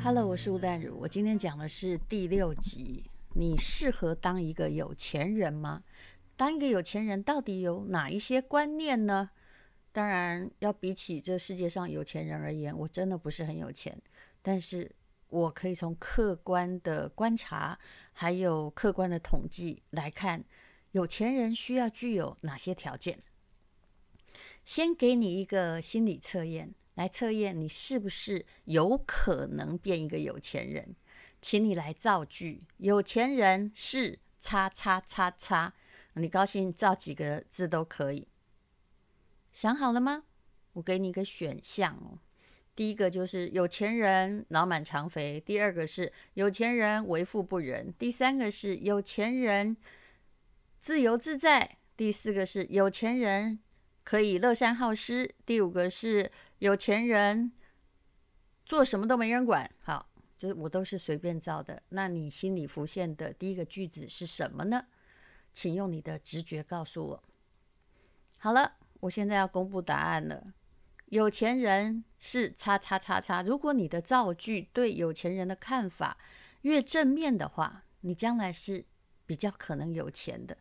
Hello，我是吴淡如。我今天讲的是第六集。你适合当一个有钱人吗？当一个有钱人到底有哪一些观念呢？当然，要比起这世界上有钱人而言，我真的不是很有钱。但是我可以从客观的观察，还有客观的统计来看，有钱人需要具有哪些条件。先给你一个心理测验，来测验你是不是有可能变一个有钱人。请你来造句，有钱人是叉叉叉叉，你高兴造几个字都可以。想好了吗？我给你一个选项哦。第一个就是有钱人脑满肠肥，第二个是有钱人为富不仁，第三个是有钱人自由自在，第四个是有钱人可以乐善好施，第五个是有钱人做什么都没人管。好。就是我都是随便造的，那你心里浮现的第一个句子是什么呢？请用你的直觉告诉我。好了，我现在要公布答案了。有钱人是叉叉叉叉。如果你的造句对有钱人的看法越正面的话，你将来是比较可能有钱的。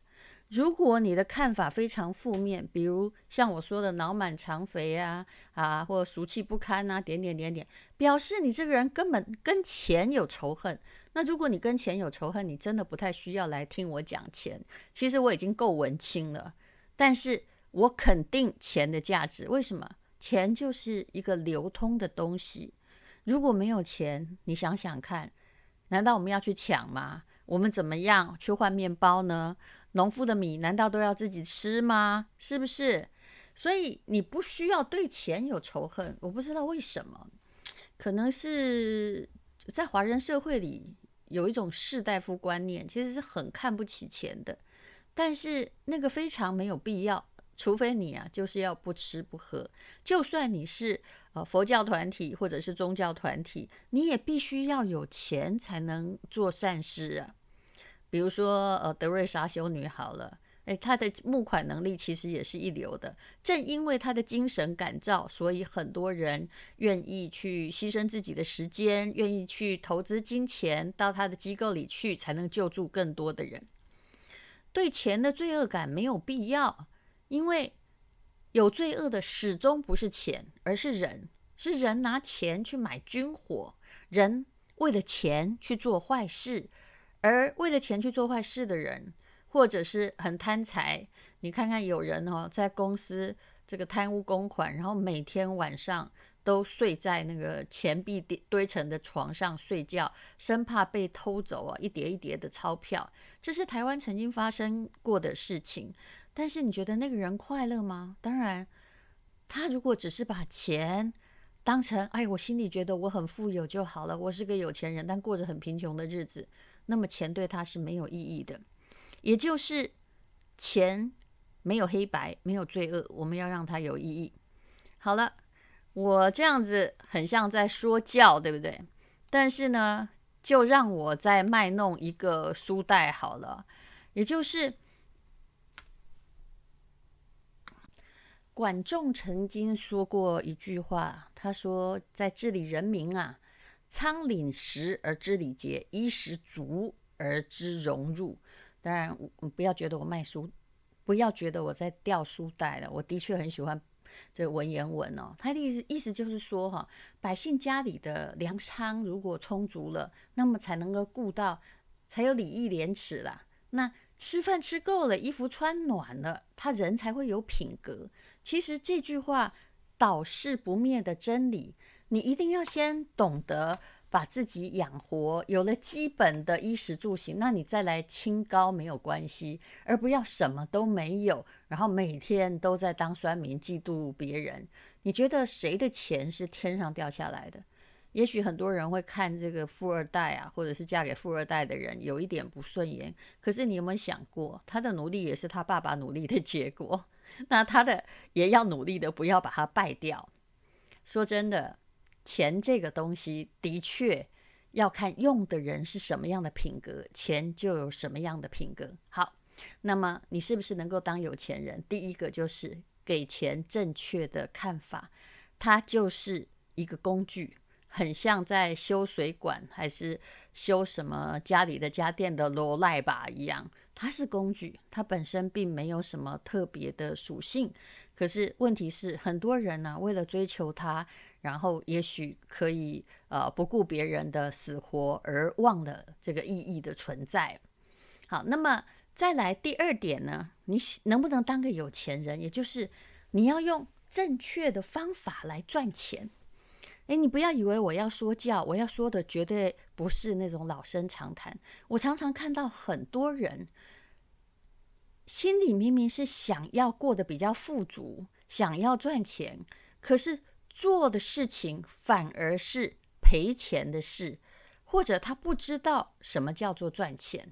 如果你的看法非常负面，比如像我说的脑满肠肥啊啊，或俗气不堪啊，点点点点，表示你这个人根本跟钱有仇恨。那如果你跟钱有仇恨，你真的不太需要来听我讲钱。其实我已经够文青了，但是我肯定钱的价值。为什么？钱就是一个流通的东西。如果没有钱，你想想看，难道我们要去抢吗？我们怎么样去换面包呢？农夫的米难道都要自己吃吗？是不是？所以你不需要对钱有仇恨。我不知道为什么，可能是在华人社会里有一种士大夫观念，其实是很看不起钱的。但是那个非常没有必要，除非你啊就是要不吃不喝。就算你是呃佛教团体或者是宗教团体，你也必须要有钱才能做善事啊。比如说，呃，德瑞莎修女好了，诶，她的募款能力其实也是一流的。正因为她的精神感召，所以很多人愿意去牺牲自己的时间，愿意去投资金钱到她的机构里去，才能救助更多的人。对钱的罪恶感没有必要，因为有罪恶的始终不是钱，而是人，是人拿钱去买军火，人为了钱去做坏事。而为了钱去做坏事的人，或者是很贪财，你看看有人哦，在公司这个贪污公款，然后每天晚上都睡在那个钱币堆成的床上睡觉，生怕被偷走啊，一叠一叠的钞票，这是台湾曾经发生过的事情。但是你觉得那个人快乐吗？当然，他如果只是把钱当成，哎，我心里觉得我很富有就好了，我是个有钱人，但过着很贫穷的日子。那么钱对他是没有意义的，也就是钱没有黑白，没有罪恶，我们要让它有意义。好了，我这样子很像在说教，对不对？但是呢，就让我再卖弄一个书袋好了，也就是管仲曾经说过一句话，他说在治理人民啊。仓廩实而知礼节，衣食足而知荣辱。当然，不要觉得我卖书，不要觉得我在掉书袋了。我的确很喜欢这文言文哦。他的意思意思就是说，哈，百姓家里的粮仓如果充足了，那么才能够顾到，才有礼义廉耻啦。那吃饭吃够了，衣服穿暖了，他人才会有品格。其实这句话倒是不灭的真理。你一定要先懂得把自己养活，有了基本的衣食住行，那你再来清高没有关系，而不要什么都没有，然后每天都在当酸民嫉妒别人。你觉得谁的钱是天上掉下来的？也许很多人会看这个富二代啊，或者是嫁给富二代的人有一点不顺眼，可是你有没有想过，他的努力也是他爸爸努力的结果，那他的也要努力的，不要把它败掉。说真的。钱这个东西的确要看用的人是什么样的品格，钱就有什么样的品格。好，那么你是不是能够当有钱人？第一个就是给钱正确的看法，它就是一个工具，很像在修水管还是修什么家里的家电的罗赖吧一样，它是工具，它本身并没有什么特别的属性。可是问题是，很多人呢、为了追求它，然后也许可以呃不顾别人的死活，而忘了这个意义的存在。好，那么再来第二点呢，你能不能当个有钱人？也就是你要用正确的方法来赚钱。诶，你不要以为我要说教，我要说的绝对不是那种老生常谈。我常常看到很多人。心里明明是想要过得比较富足，想要赚钱，可是做的事情反而是赔钱的事，或者他不知道什么叫做赚钱。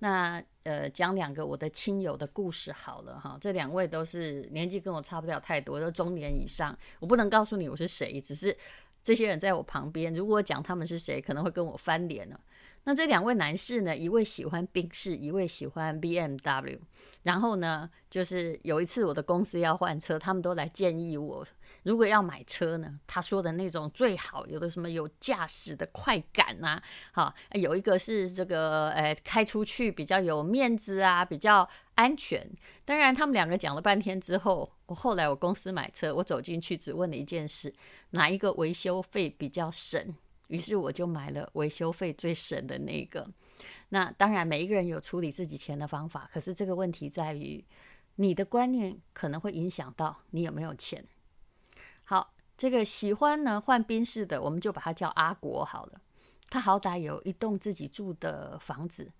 那呃，讲两个我的亲友的故事好了哈，这两位都是年纪跟我差不了太多，都中年以上。我不能告诉你我是谁，只是这些人在我旁边，如果讲他们是谁，可能会跟我翻脸了。那这两位男士呢，一位喜欢宾士，一位喜欢 BMW。然后呢，就是有一次我的公司要换车，他们都来建议我，如果要买车呢，他说的那种最好有的什么有驾驶的快感啊，好，有一个是这个，呃，开出去比较有面子啊，比较安全。当然，他们两个讲了半天之后，我后来我公司买车，我走进去只问了一件事：哪一个维修费比较省？于是我就买了维修费最省的那个。那当然，每一个人有处理自己钱的方法，可是这个问题在于你的观念可能会影响到你有没有钱。这个喜欢呢换宾室的，我们就把他叫阿国好了。他好歹有一栋自己住的房子，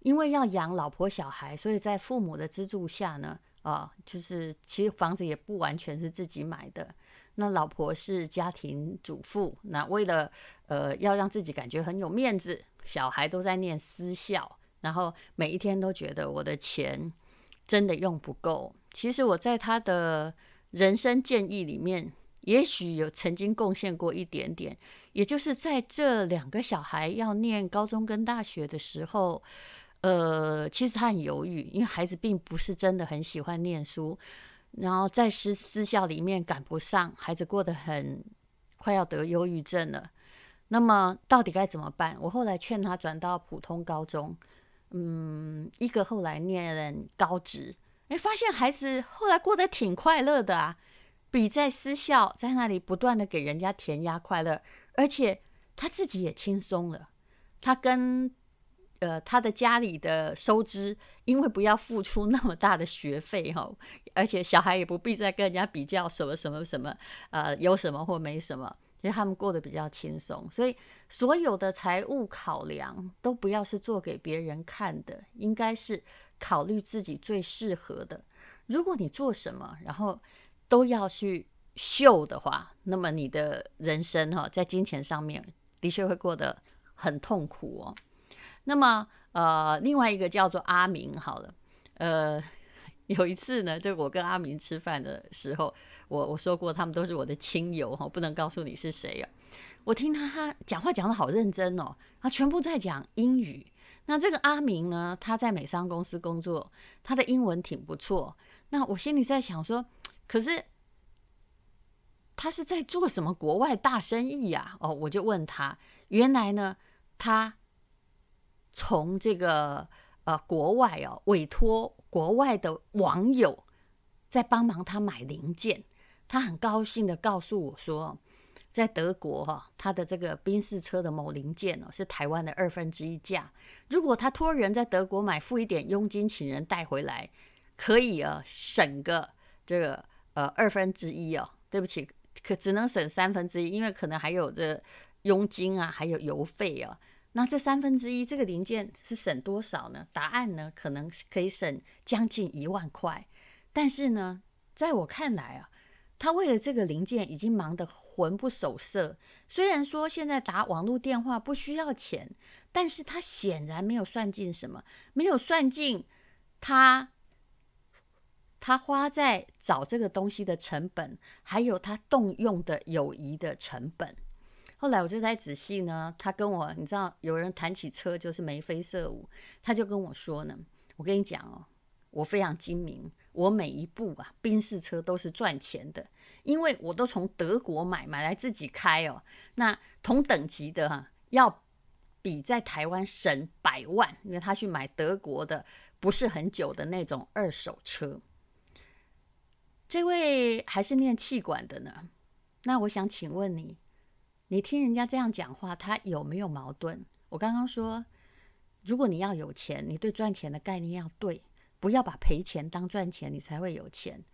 因为要养老婆小孩，所以在父母的资助下呢，啊，就是其实房子也不完全是自己买的。那老婆是家庭主妇，那为了呃要让自己感觉很有面子，小孩都在念私校，然后每一天都觉得我的钱真的用不够。其实我在他的人生建议里面，也许有曾经贡献过一点点，也就是在这两个小孩要念高中跟大学的时候，呃，其实他很犹豫，因为孩子并不是真的很喜欢念书。然后在私私校里面赶不上，孩子过得很快要得忧郁症了。那么到底该怎么办？我后来劝他转到普通高中，嗯，一个后来念高职，哎，发现孩子后来过得挺快乐的啊，比在私校在那里不断的给人家填鸭快乐，而且他自己也轻松了。他跟呃他的家里的收支，因为不要付出那么大的学费哈。而且小孩也不必再跟人家比较什么什么什么，呃，有什么或没什么，因为他们过得比较轻松。所以所有的财务考量都不要是做给别人看的，应该是考虑自己最适合的。如果你做什么，然后都要去秀的话，那么你的人生哈，在金钱上面的确会过得很痛苦哦。那么呃，另外一个叫做阿明，好了，呃。有一次呢，就我跟阿明吃饭的时候，我我说过他们都是我的亲友哈，不能告诉你是谁啊。我听他他讲话讲得好认真哦，他全部在讲英语。那这个阿明呢，他在美商公司工作，他的英文挺不错。那我心里在想说，可是他是在做什么国外大生意呀？哦，我就问他，原来呢，他从这个呃国外哦委托。国外的网友在帮忙他买零件，他很高兴的告诉我说，在德国哈，他的这个宾士车的某零件哦是台湾的二分之一价。如果他托人在德国买，付一点佣金，请人带回来，可以啊省个这个呃二分之一哦。对不起，可只能省三分之一，因为可能还有这佣金啊，还有邮费啊。那这三分之一这个零件是省多少呢？答案呢，可能可以省将近一万块。但是呢，在我看来啊，他为了这个零件已经忙得魂不守舍。虽然说现在打网络电话不需要钱，但是他显然没有算进什么，没有算进他他花在找这个东西的成本，还有他动用的友谊的成本。后来我就在仔细呢，他跟我，你知道，有人谈起车就是眉飞色舞，他就跟我说呢，我跟你讲哦，我非常精明，我每一部啊宾士车都是赚钱的，因为我都从德国买，买来自己开哦。那同等级的哈、要比在台湾省百万，因为他去买德国的不是很久的那种二手车。这位还是念气管的呢，那我想请问你，你听人家这样讲话，他有没有矛盾？我刚刚说，如果你要有钱，你对赚钱的概念要对。不要把赔钱当赚钱，你才会有钱。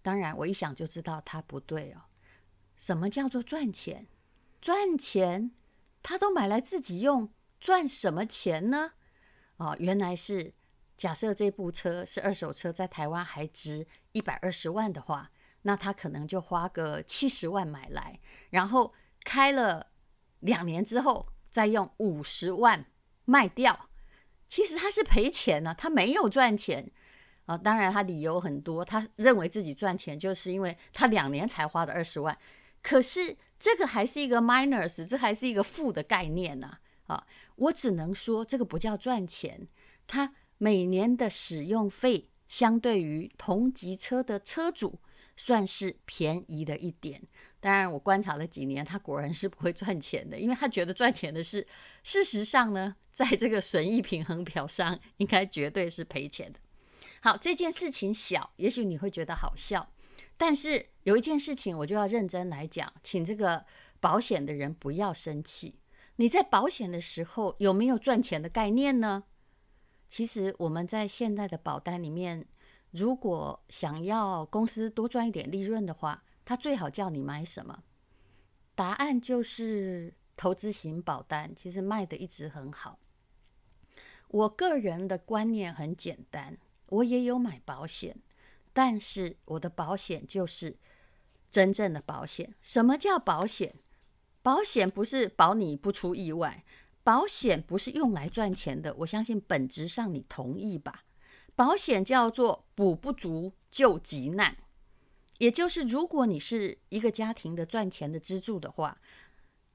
当然，我一想就知道他不对哦。什么叫做赚钱？赚钱，他都买来自己用，赚什么钱呢？哦，原来是假设这部车是二手车，在台湾还值一百二十万的话，那他可能就花个七十万买来，然后开了两年之后，再用五十万卖掉。其实他是赔钱呢、他没有赚钱啊。当然，他理由很多，他认为自己赚钱，就是因为他两年才花的二十万。可是这个还是一个 minus，这还是一个负的概念呢、啊，我只能说这个不叫赚钱。他每年的使用费，相对于同级车的车主，算是便宜的一点。当然，我观察了几年，他果然是不会赚钱的，因为他觉得赚钱的是，事实上呢，在这个损益平衡表上，应该绝对是赔钱的。好，这件事情小，也许你会觉得好笑，但是有一件事情我就要认真来讲，请这个保险的人不要生气。你在保险的时候有没有赚钱的概念呢？其实我们在现在的保单里面，如果想要公司多赚一点利润的话，他最好叫你买什么？答案就是投资型保单，其实卖的一直很好。我个人的观念很简单，我也有买保险，但是我的保险就是真正的保险。什么叫保险？保险不是保你不出意外，保险不是用来赚钱的。我相信本质上你同意吧？保险叫做补不足，救急难。也就是，如果你是一个家庭的赚钱的支柱的话，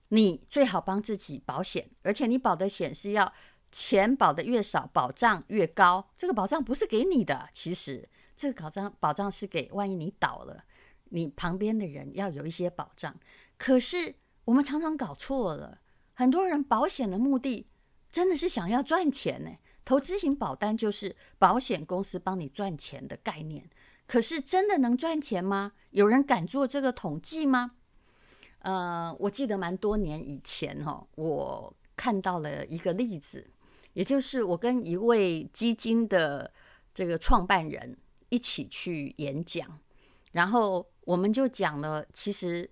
你最好帮自己保险，而且你保的险是要钱保的越少，保障越高。这个保障不是给你的，其实这个保障保障是给万一你倒了，你旁边的人要有一些保障。可是我们常常搞错了，很多人保险的目的真的是想要赚钱呢。投资型保单就是保险公司帮你赚钱的概念。可是真的能赚钱吗？有人敢做这个统计吗？呃，我记得蛮多年以前、哦，我看到了一个例子，也就是我跟一位基金的这个创办人一起去演讲，然后我们就讲了，其实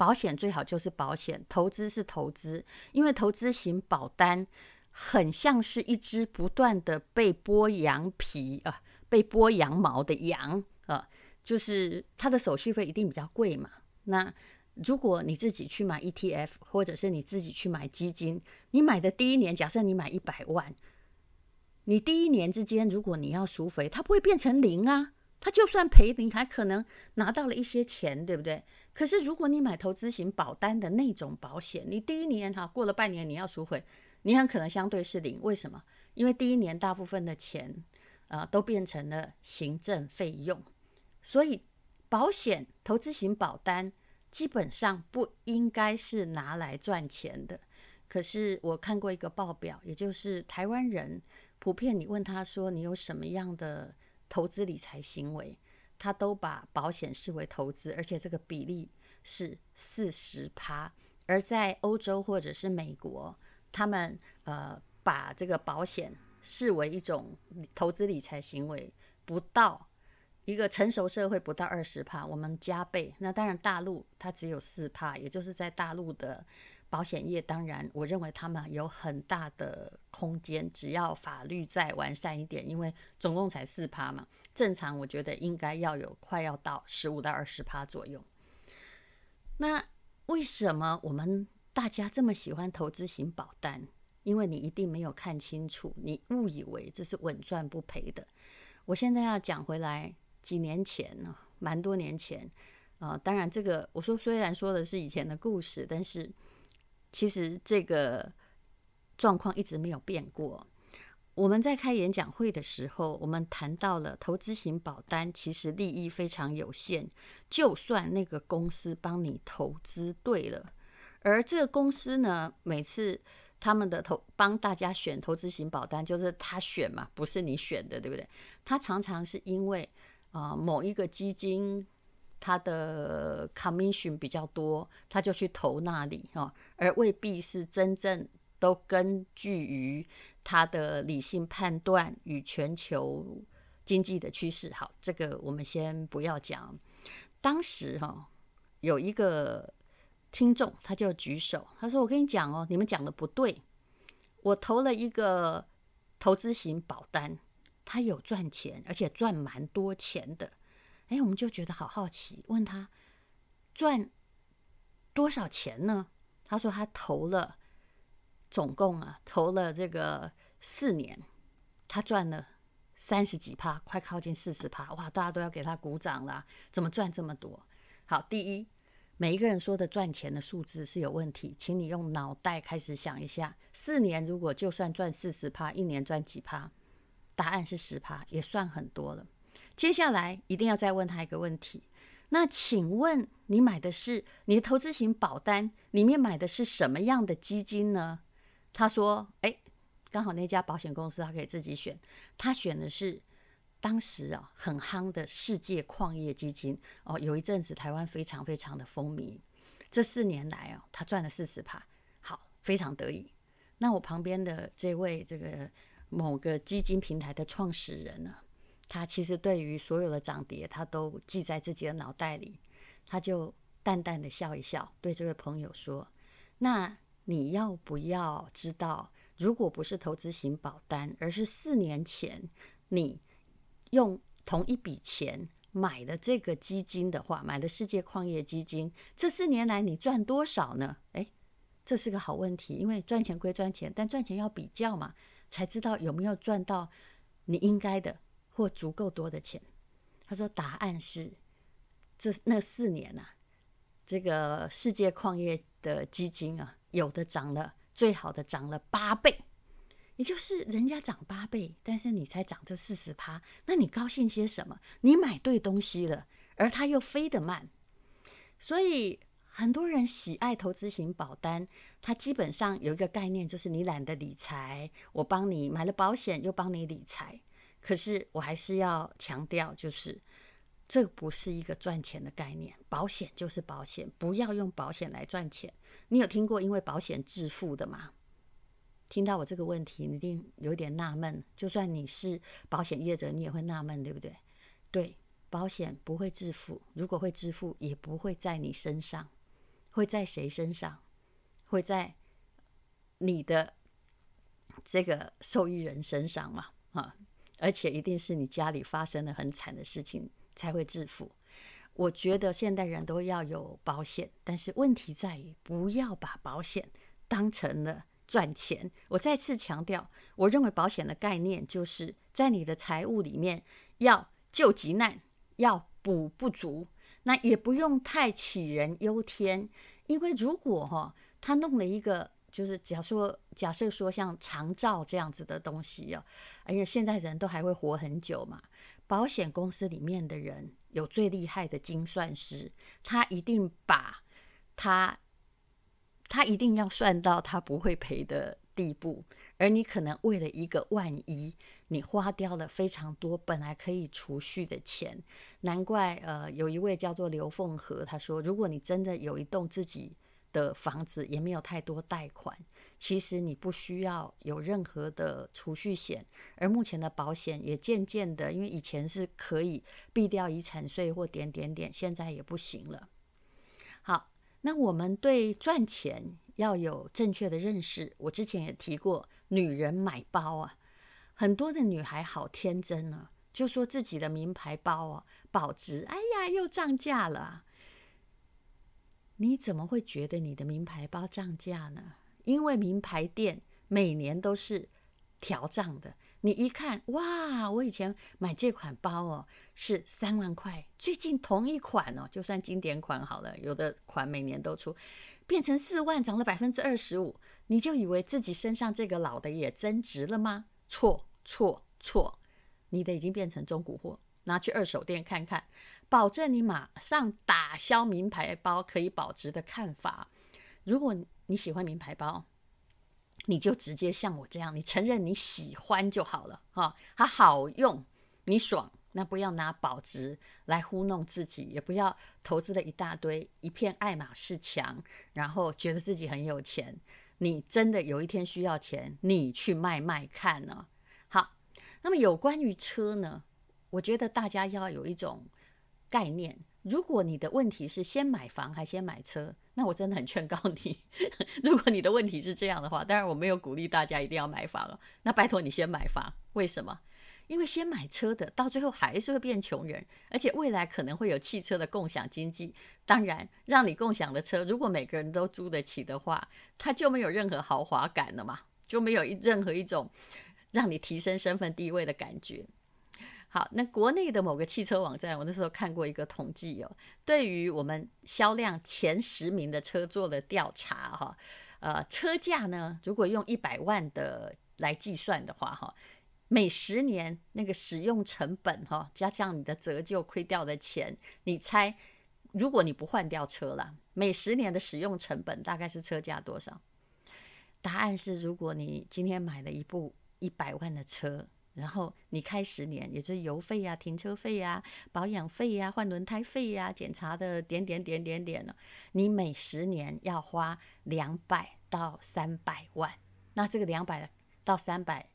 保险最好就是保险，投资是投资，因为投资型保单很像是一只不断的被剥羊皮啊。被剥羊毛的羊啊，就是它的手续费一定比较贵嘛。那如果你自己去买 ETF，或者是你自己去买基金，你买的第一年，假设你买一百万，你第一年之间，如果你要赎回，它不会变成零啊。它就算赔，你还可能拿到了一些钱，对不对？可是如果你买投资型保单的那种保险，你第一年哈过了半年你要赎回，你很可能相对是零。为什么？因为第一年大部分的钱。啊，都变成了行政费用，所以保险投资型保单基本上不应该是拿来赚钱的。可是我看过一个报表，也就是台湾人普遍，你问他说你有什么样的投资理财行为，他都把保险视为投资，而且这个比例是四十趴。而在欧洲或者是美国，他们呃把这个保险。视为一种投资理财行为，不到一个成熟社会不到二十趴，我们加倍。那当然，大陆它只有四趴，也就是在大陆的保险业，当然我认为他们有很大的空间，只要法律再完善一点，因为总共才四趴嘛，正常我觉得应该要有快要到十五到二十趴左右。那为什么我们大家这么喜欢投资型保单？因为你一定没有看清楚，你误以为这是稳赚不赔的。我现在要讲回来，几年前呢，蛮多年前啊，当然这个我说虽然说的是以前的故事，但是其实这个状况一直没有变过。我们在开演讲会的时候，我们谈到了投资型保单，其实利益非常有限。就算那个公司帮你投资对了，而这个公司呢，每次他们的投帮大家选投资型保单，就是他选嘛，不是你选的，对不对？他常常是因为啊、某一个基金他的 commission 比较多，他就去投那里哦，而未必是真正都根据于。他的理性判断与全球经济的趋势，好，这个我们先不要讲。当时哈有一个听众，他就举手，他说：“我跟你讲哦，你们讲的不对。我投了一个投资型保单，他有赚钱，而且赚蛮多钱的。哎，我们就觉得好好奇，问他赚多少钱呢？他说他投了。”总共啊，投了这个四年，他赚了三十几趴，快靠近四十趴，哇！大家都要给他鼓掌了。怎么赚这么多？好，第一，每一个人说的赚钱的数字是有问题，请你用脑袋开始想一下，四年如果就算赚四十趴，一年赚几趴？答案是十趴，也算很多了。接下来一定要再问他一个问题，那请问你买的是你的投资型保单里面买的是什么样的基金呢？他说：“哎，刚好那家保险公司他可以自己选，他选的是当时啊很夯的世界矿业基金哦，有一阵子台湾非常非常的风靡。这四年来啊，他赚了四十趴，好，非常得意。那我旁边的这位这个某个基金平台的创始人呢，他其实对于所有的涨跌，他都记在自己的脑袋里，他就淡淡的笑一笑，对这位朋友说：那。”你要不要知道，如果不是投资型保单，而是四年前你用同一笔钱买了这个基金的话，买的世界矿业基金，这四年来你赚多少呢？诶，这是个好问题，因为赚钱归赚钱，但赚钱要比较嘛，才知道有没有赚到你应该的或足够多的钱。他说答案是，这那四年啊，这个世界矿业的基金啊。有的涨了，最好的涨了八倍，也就是人家涨八倍，但是你才涨这四十趴，那你高兴些什么？你买对东西了，而它又飞得慢，所以很多人喜爱投资型保单，它基本上有一个概念，就是你懒得理财，我帮你买了保险，又帮你理财。可是我还是要强调，就是。这不是一个赚钱的概念，保险就是保险，不要用保险来赚钱。你有听过因为保险致富的吗？听到我这个问题，你一定有点纳闷。就算你是保险业者，你也会纳闷，对不对？对，保险不会致富，如果会致富，也不会在你身上，会在谁身上？会在你的这个受益人身上嘛？啊，而且一定是你家里发生了很惨的事情。才会致富。我觉得现代人都要有保险，但是问题在于不要把保险当成了赚钱。我再次强调，我认为保险的概念就是在你的财务里面要救急难，要补不足。那也不用太杞人忧天，因为如果哈他弄了一个，就是假说假设说像长照这样子的东西哦，而且现在人都还会活很久嘛。保险公司里面的人有最厉害的精算师，他一定把他，他一定要算到他不会赔的地步，而你可能为了一个万一，你花掉了非常多本来可以储蓄的钱。难怪呃，有一位叫做刘凤和，他说，如果你真的有一栋自己的房子，也没有太多贷款。其实你不需要有任何的储蓄险，而目前的保险也渐渐的，因为以前是可以避掉遗产税或点点点，现在也不行了。好，那我们对赚钱要有正确的认识。我之前也提过，女人买包啊，很多的女孩好天真啊，就说自己的名牌包啊保值，哎呀又涨价了。你怎么会觉得你的名牌包涨价呢？因为名牌店每年都是调涨的，你一看，哇，我以前买这款包哦是三万块，最近同一款哦，就算经典款好了，有的款每年都出，变成四万，涨了百分之二十五，你就以为自己身上这个老的也增值了吗？错，错错，你的已经变成中古货，拿去二手店看看，保证你马上打消名牌包可以保值的看法。如果你喜欢名牌包，你就直接像我这样，你承认你喜欢就好了哈，它好用，你爽，那不要拿保值来糊弄自己，也不要投资了一大堆，一片爱马仕墙，然后觉得自己很有钱。你真的有一天需要钱，你去卖卖看呢？好，那么有关于车呢，我觉得大家要有一种概念。如果你的问题是先买房还先买车，那我真的很劝告你，如果你的问题是这样的话，当然我没有鼓励大家一定要买房了。那拜托你先买房，为什么？因为先买车的到最后还是会变穷人，而且未来可能会有汽车的共享经济。当然，让你共享的车，如果每个人都租得起的话，它就没有任何豪华感了嘛，就没有任何一种让你提升身份地位的感觉。好，那国内的某个汽车网站，我那时候看过一个统计哦，对于我们销量前十名的车做了调查哈，呃，车价呢，如果用一百万的来计算的话哈，每十年那个使用成本哈，加上你的折旧亏掉的钱，你猜，如果你不换掉车了，每十年的使用成本大概是车价多少？答案是，如果你今天买了一部一百万的车。然后你开十年，也就是油费呀、停车费呀、保养费呀、换轮胎费呀、检查的点点点点点了，你每十年要花两百到三百万。那这个两百到三百，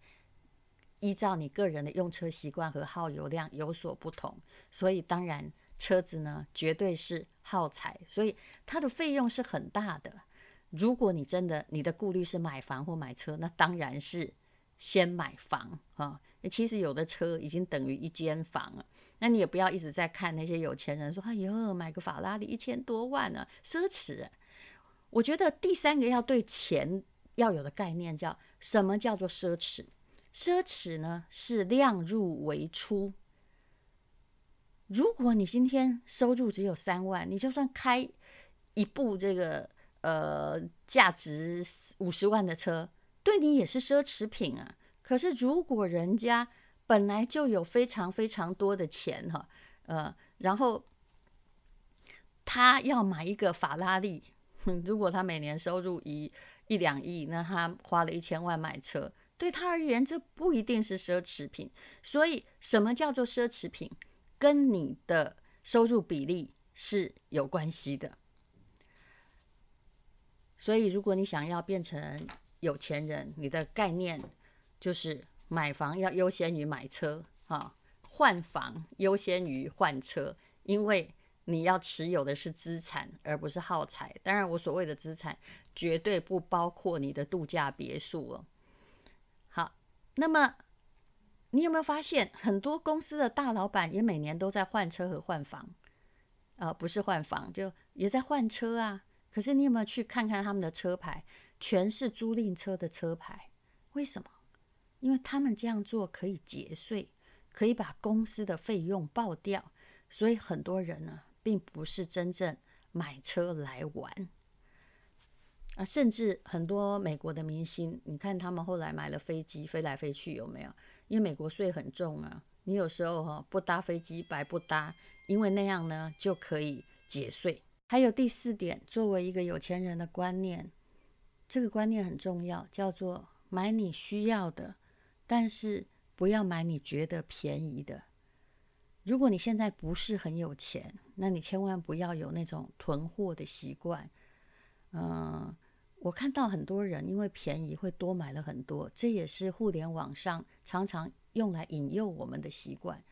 依照你个人的用车习惯和耗油量有所不同，所以当然车子呢绝对是耗材，所以它的费用是很大的。如果你真的你的顾虑是买房或买车，那当然是。先买房啊，其实有的车已经等于一间房了。那你也不要一直在看那些有钱人说：“哎呦，买个法拉利一千多万呢，奢侈。”我觉得第三个要对钱要有的概念叫什么叫做奢侈？奢侈呢是量入为出。如果你今天收入只有三万，你就算开一部这个呃价值五十万的车。对你也是奢侈品啊！可是如果人家本来就有非常非常多的钱哈，呃，然后他要买一个法拉利，如果他每年收入一一两亿，那他花了一千万买车，对他而言这不一定是奢侈品。所以，什么叫做奢侈品？跟你的收入比例是有关系的。所以，如果你想要变成有钱人，你的概念就是买房要优先于买车啊，换房优先于换车，因为你要持有的是资产，而不是耗材。当然，我所谓的资产绝对不包括你的度假别墅哦。好，那么你有没有发现，很多公司的大老板也每年都在换车和换房啊？不是换房，就也在换车啊。可是你有没有去看看他们的车牌？全是租赁车的车牌，为什么？因为他们这样做可以节税，可以把公司的费用报掉，所以很多人呢，并不是真正买车来玩啊。甚至很多美国的明星，你看他们后来买了飞机飞来飞去，有没有？因为美国税很重啊，你有时候哈不搭飞机白不搭，因为那样呢就可以节税。还有第四点，作为一个有钱人的观念。这个观念很重要，叫做买你需要的，但是不要买你觉得便宜的。如果你现在不是很有钱，那你千万不要有那种囤货的习惯。嗯，我看到很多人因为便宜会多买了很多，这也是互联网上常常用来引诱我们的习惯。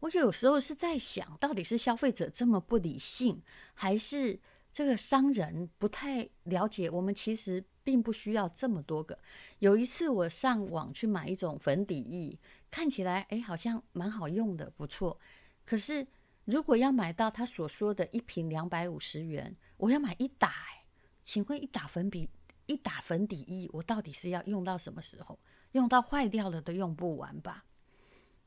我有时候是在想，到底是消费者这么不理性，还是这个商人不太了解我们其实。并不需要这么多个。有一次我上网去买一种粉底液，看起来诶好像蛮好用的，不错。可是如果要买到他所说的一瓶两百五十元，我要买一打。请问一打粉笔，一打粉底液，我到底是要用到什么时候？用到坏掉了都用不完吧？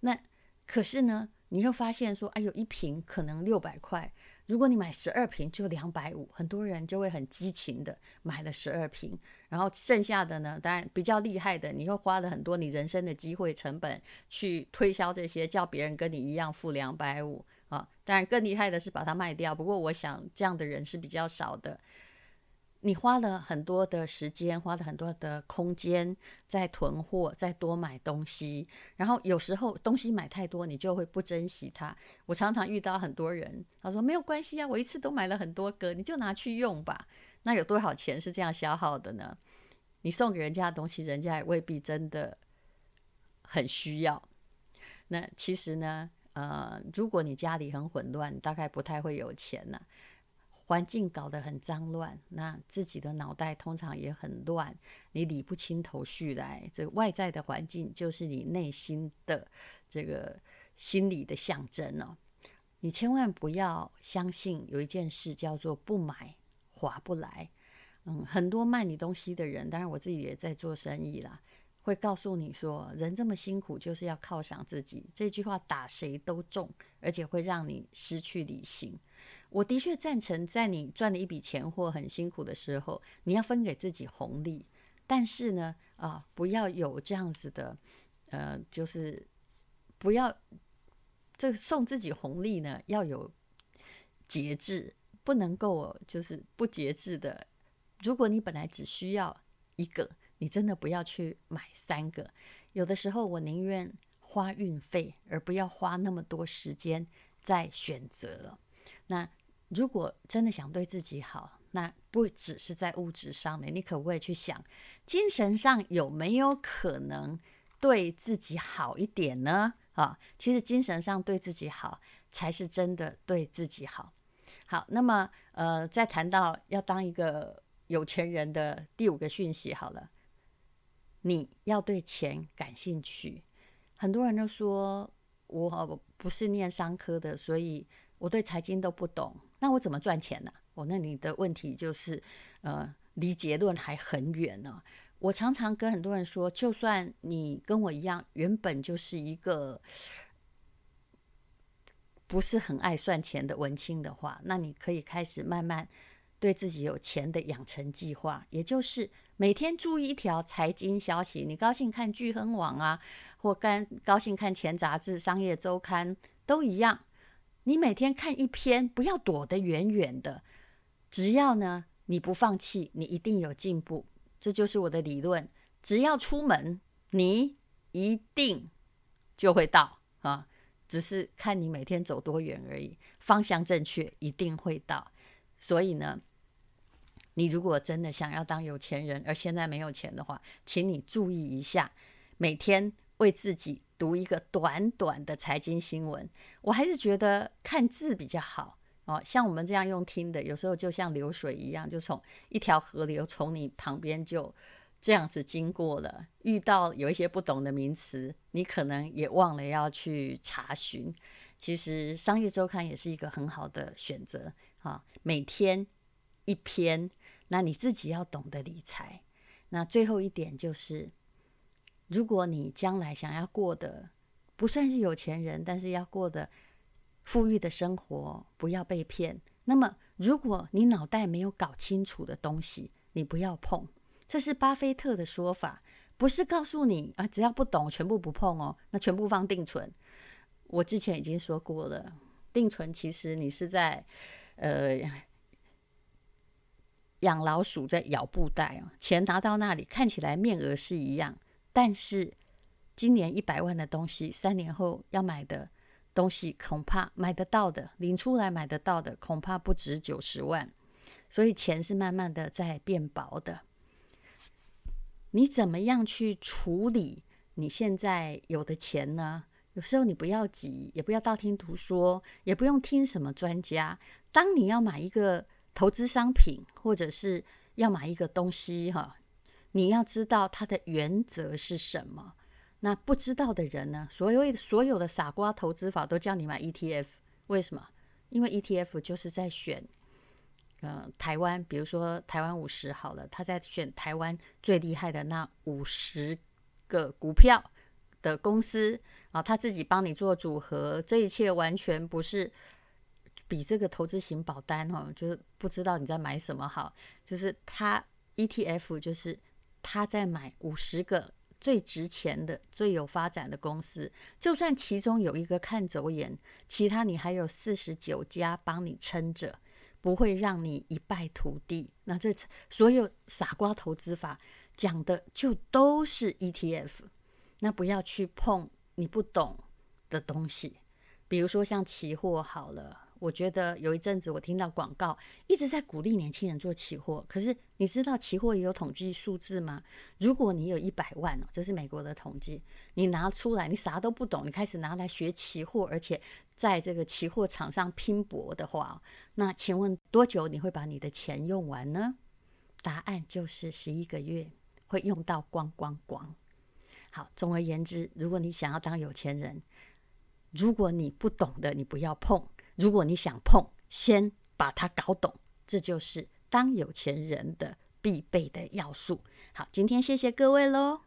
那可是呢，你会发现说，哎呦，一瓶可能六百块，如果你买十二瓶就两百五，很多人就会很激情的买了十二瓶，然后剩下的呢，当然比较厉害的，你又花了很多你人生的机会成本去推销这些，叫别人跟你一样付两百五啊。当然更厉害的是把它卖掉，不过我想这样的人是比较少的。你花了很多的时间，花了很多的空间在囤货，在多买东西，然后有时候东西买太多，你就会不珍惜它。我常常遇到很多人，他说没有关系啊，我一次都买了很多个，你就拿去用吧。那有多少钱是这样消耗的呢？你送给人家的东西，人家也未必真的很需要。那其实呢，呃，如果你家里很混乱，大概不太会有钱呢、环境搞得很脏乱，那自己的脑袋通常也很乱，你理不清头绪来。这外在的环境就是你内心的这个心理的象征哦。你千万不要相信有一件事叫做不买划不来。嗯，很多卖你东西的人，当然我自己也在做生意啦，会告诉你说，人这么辛苦就是要犒赏自己。这句话打谁都中，而且会让你失去理性。我的确赞成，在你赚了一笔钱或很辛苦的时候，你要分给自己红利。但是呢，啊，不要有这样子的，呃，就是不要这送自己红利呢，要有节制，不能够就是不节制的。如果你本来只需要一个，你真的不要去买三个。有的时候，我宁愿花运费，而不要花那么多时间在选择。那如果真的想对自己好，那不只是在物质上面，你可不可以去想，精神上有没有可能对自己好一点呢？啊，其实精神上对自己好，才是真的对自己好。好，那么呃，再谈到要当一个有钱人的第五个讯息，好了，你要对钱感兴趣。很多人都说我不是念商科的，所以。我对财经都不懂，那我怎么赚钱呢？我那你的问题就是，呃，离结论还很远呢。我常常跟很多人说，就算你跟我一样，原本就是一个不是很爱算钱的文青的话，那你可以开始慢慢对自己有钱的养成计划，也就是每天注意一条财经消息。你高兴看巨亨网啊，或干高兴看钱杂志、商业周刊都一样。你每天看一篇，不要躲得远远的。只要呢，你不放弃，你一定有进步。这就是我的理论。只要出门，你一定就会到啊！只是看你每天走多远而已。方向正确，一定会到。所以呢，你如果真的想要当有钱人，而现在没有钱的话，请你注意一下，每天为自己。读一个短短的财经新闻，我还是觉得看字比较好哦。像我们这样用听的，有时候就像流水一样，就从一条河流从你旁边就这样子经过了。遇到有一些不懂的名词，你可能也忘了要去查询。其实商业周刊也是一个很好的选择啊，每天一篇，那你自己要懂得理财。那最后一点就是。如果你将来想要过的不算是有钱人，但是要过的富裕的生活，不要被骗。那么，如果你脑袋没有搞清楚的东西，你不要碰。这是巴菲特的说法，不是告诉你啊，只要不懂，全部不碰哦，那全部放定存。我之前已经说过了，定存其实你是在呃养老鼠在咬布袋哦，钱拿到那里看起来面额是一样。但是，今年一百万的东西，三年后要买的东西，恐怕买得到的，领出来买得到的，恐怕不止九十万。所以钱是慢慢的在变薄的。你怎么样去处理你现在有的钱呢？有时候你不要急，也不要道听途说，也不用听什么专家。当你要买一个投资商品，或者是要买一个东西，哈。你要知道它的原则是什么？那不知道的人呢？所有所有的傻瓜投资法都叫你买 ETF，为什么？因为 ETF 就是在选，呃，台湾，比如说台湾五十好了，他在选台湾最厉害的那五十个股票的公司啊，他自己帮你做组合，这一切完全不是比这个投资型保单哈，就是不知道你在买什么好。就是他 ETF，就是他在买五十个最值钱的、最有发展的公司，就算其中有一个看走眼，其他你还有四十九家帮你撑着，不会让你一败涂地。那这所有傻瓜投资法讲的就都是 ETF，那不要去碰你不懂的东西，比如说像期货好了。我觉得有一阵子，我听到广告一直在鼓励年轻人做期货。可是你知道期货也有统计数字吗？如果你有一百万哦，这是美国的统计，你拿出来，你啥都不懂，你开始拿来学期货，而且在这个期货场上拼搏的话，那请问多久你会把你的钱用完呢？答案就是十一个月，会用到光光光。好，总而言之，如果你想要当有钱人，如果你不懂的，你不要碰。如果你想碰，先把它搞懂，这就是当有钱人的必备的要素。好，今天谢谢各位喽。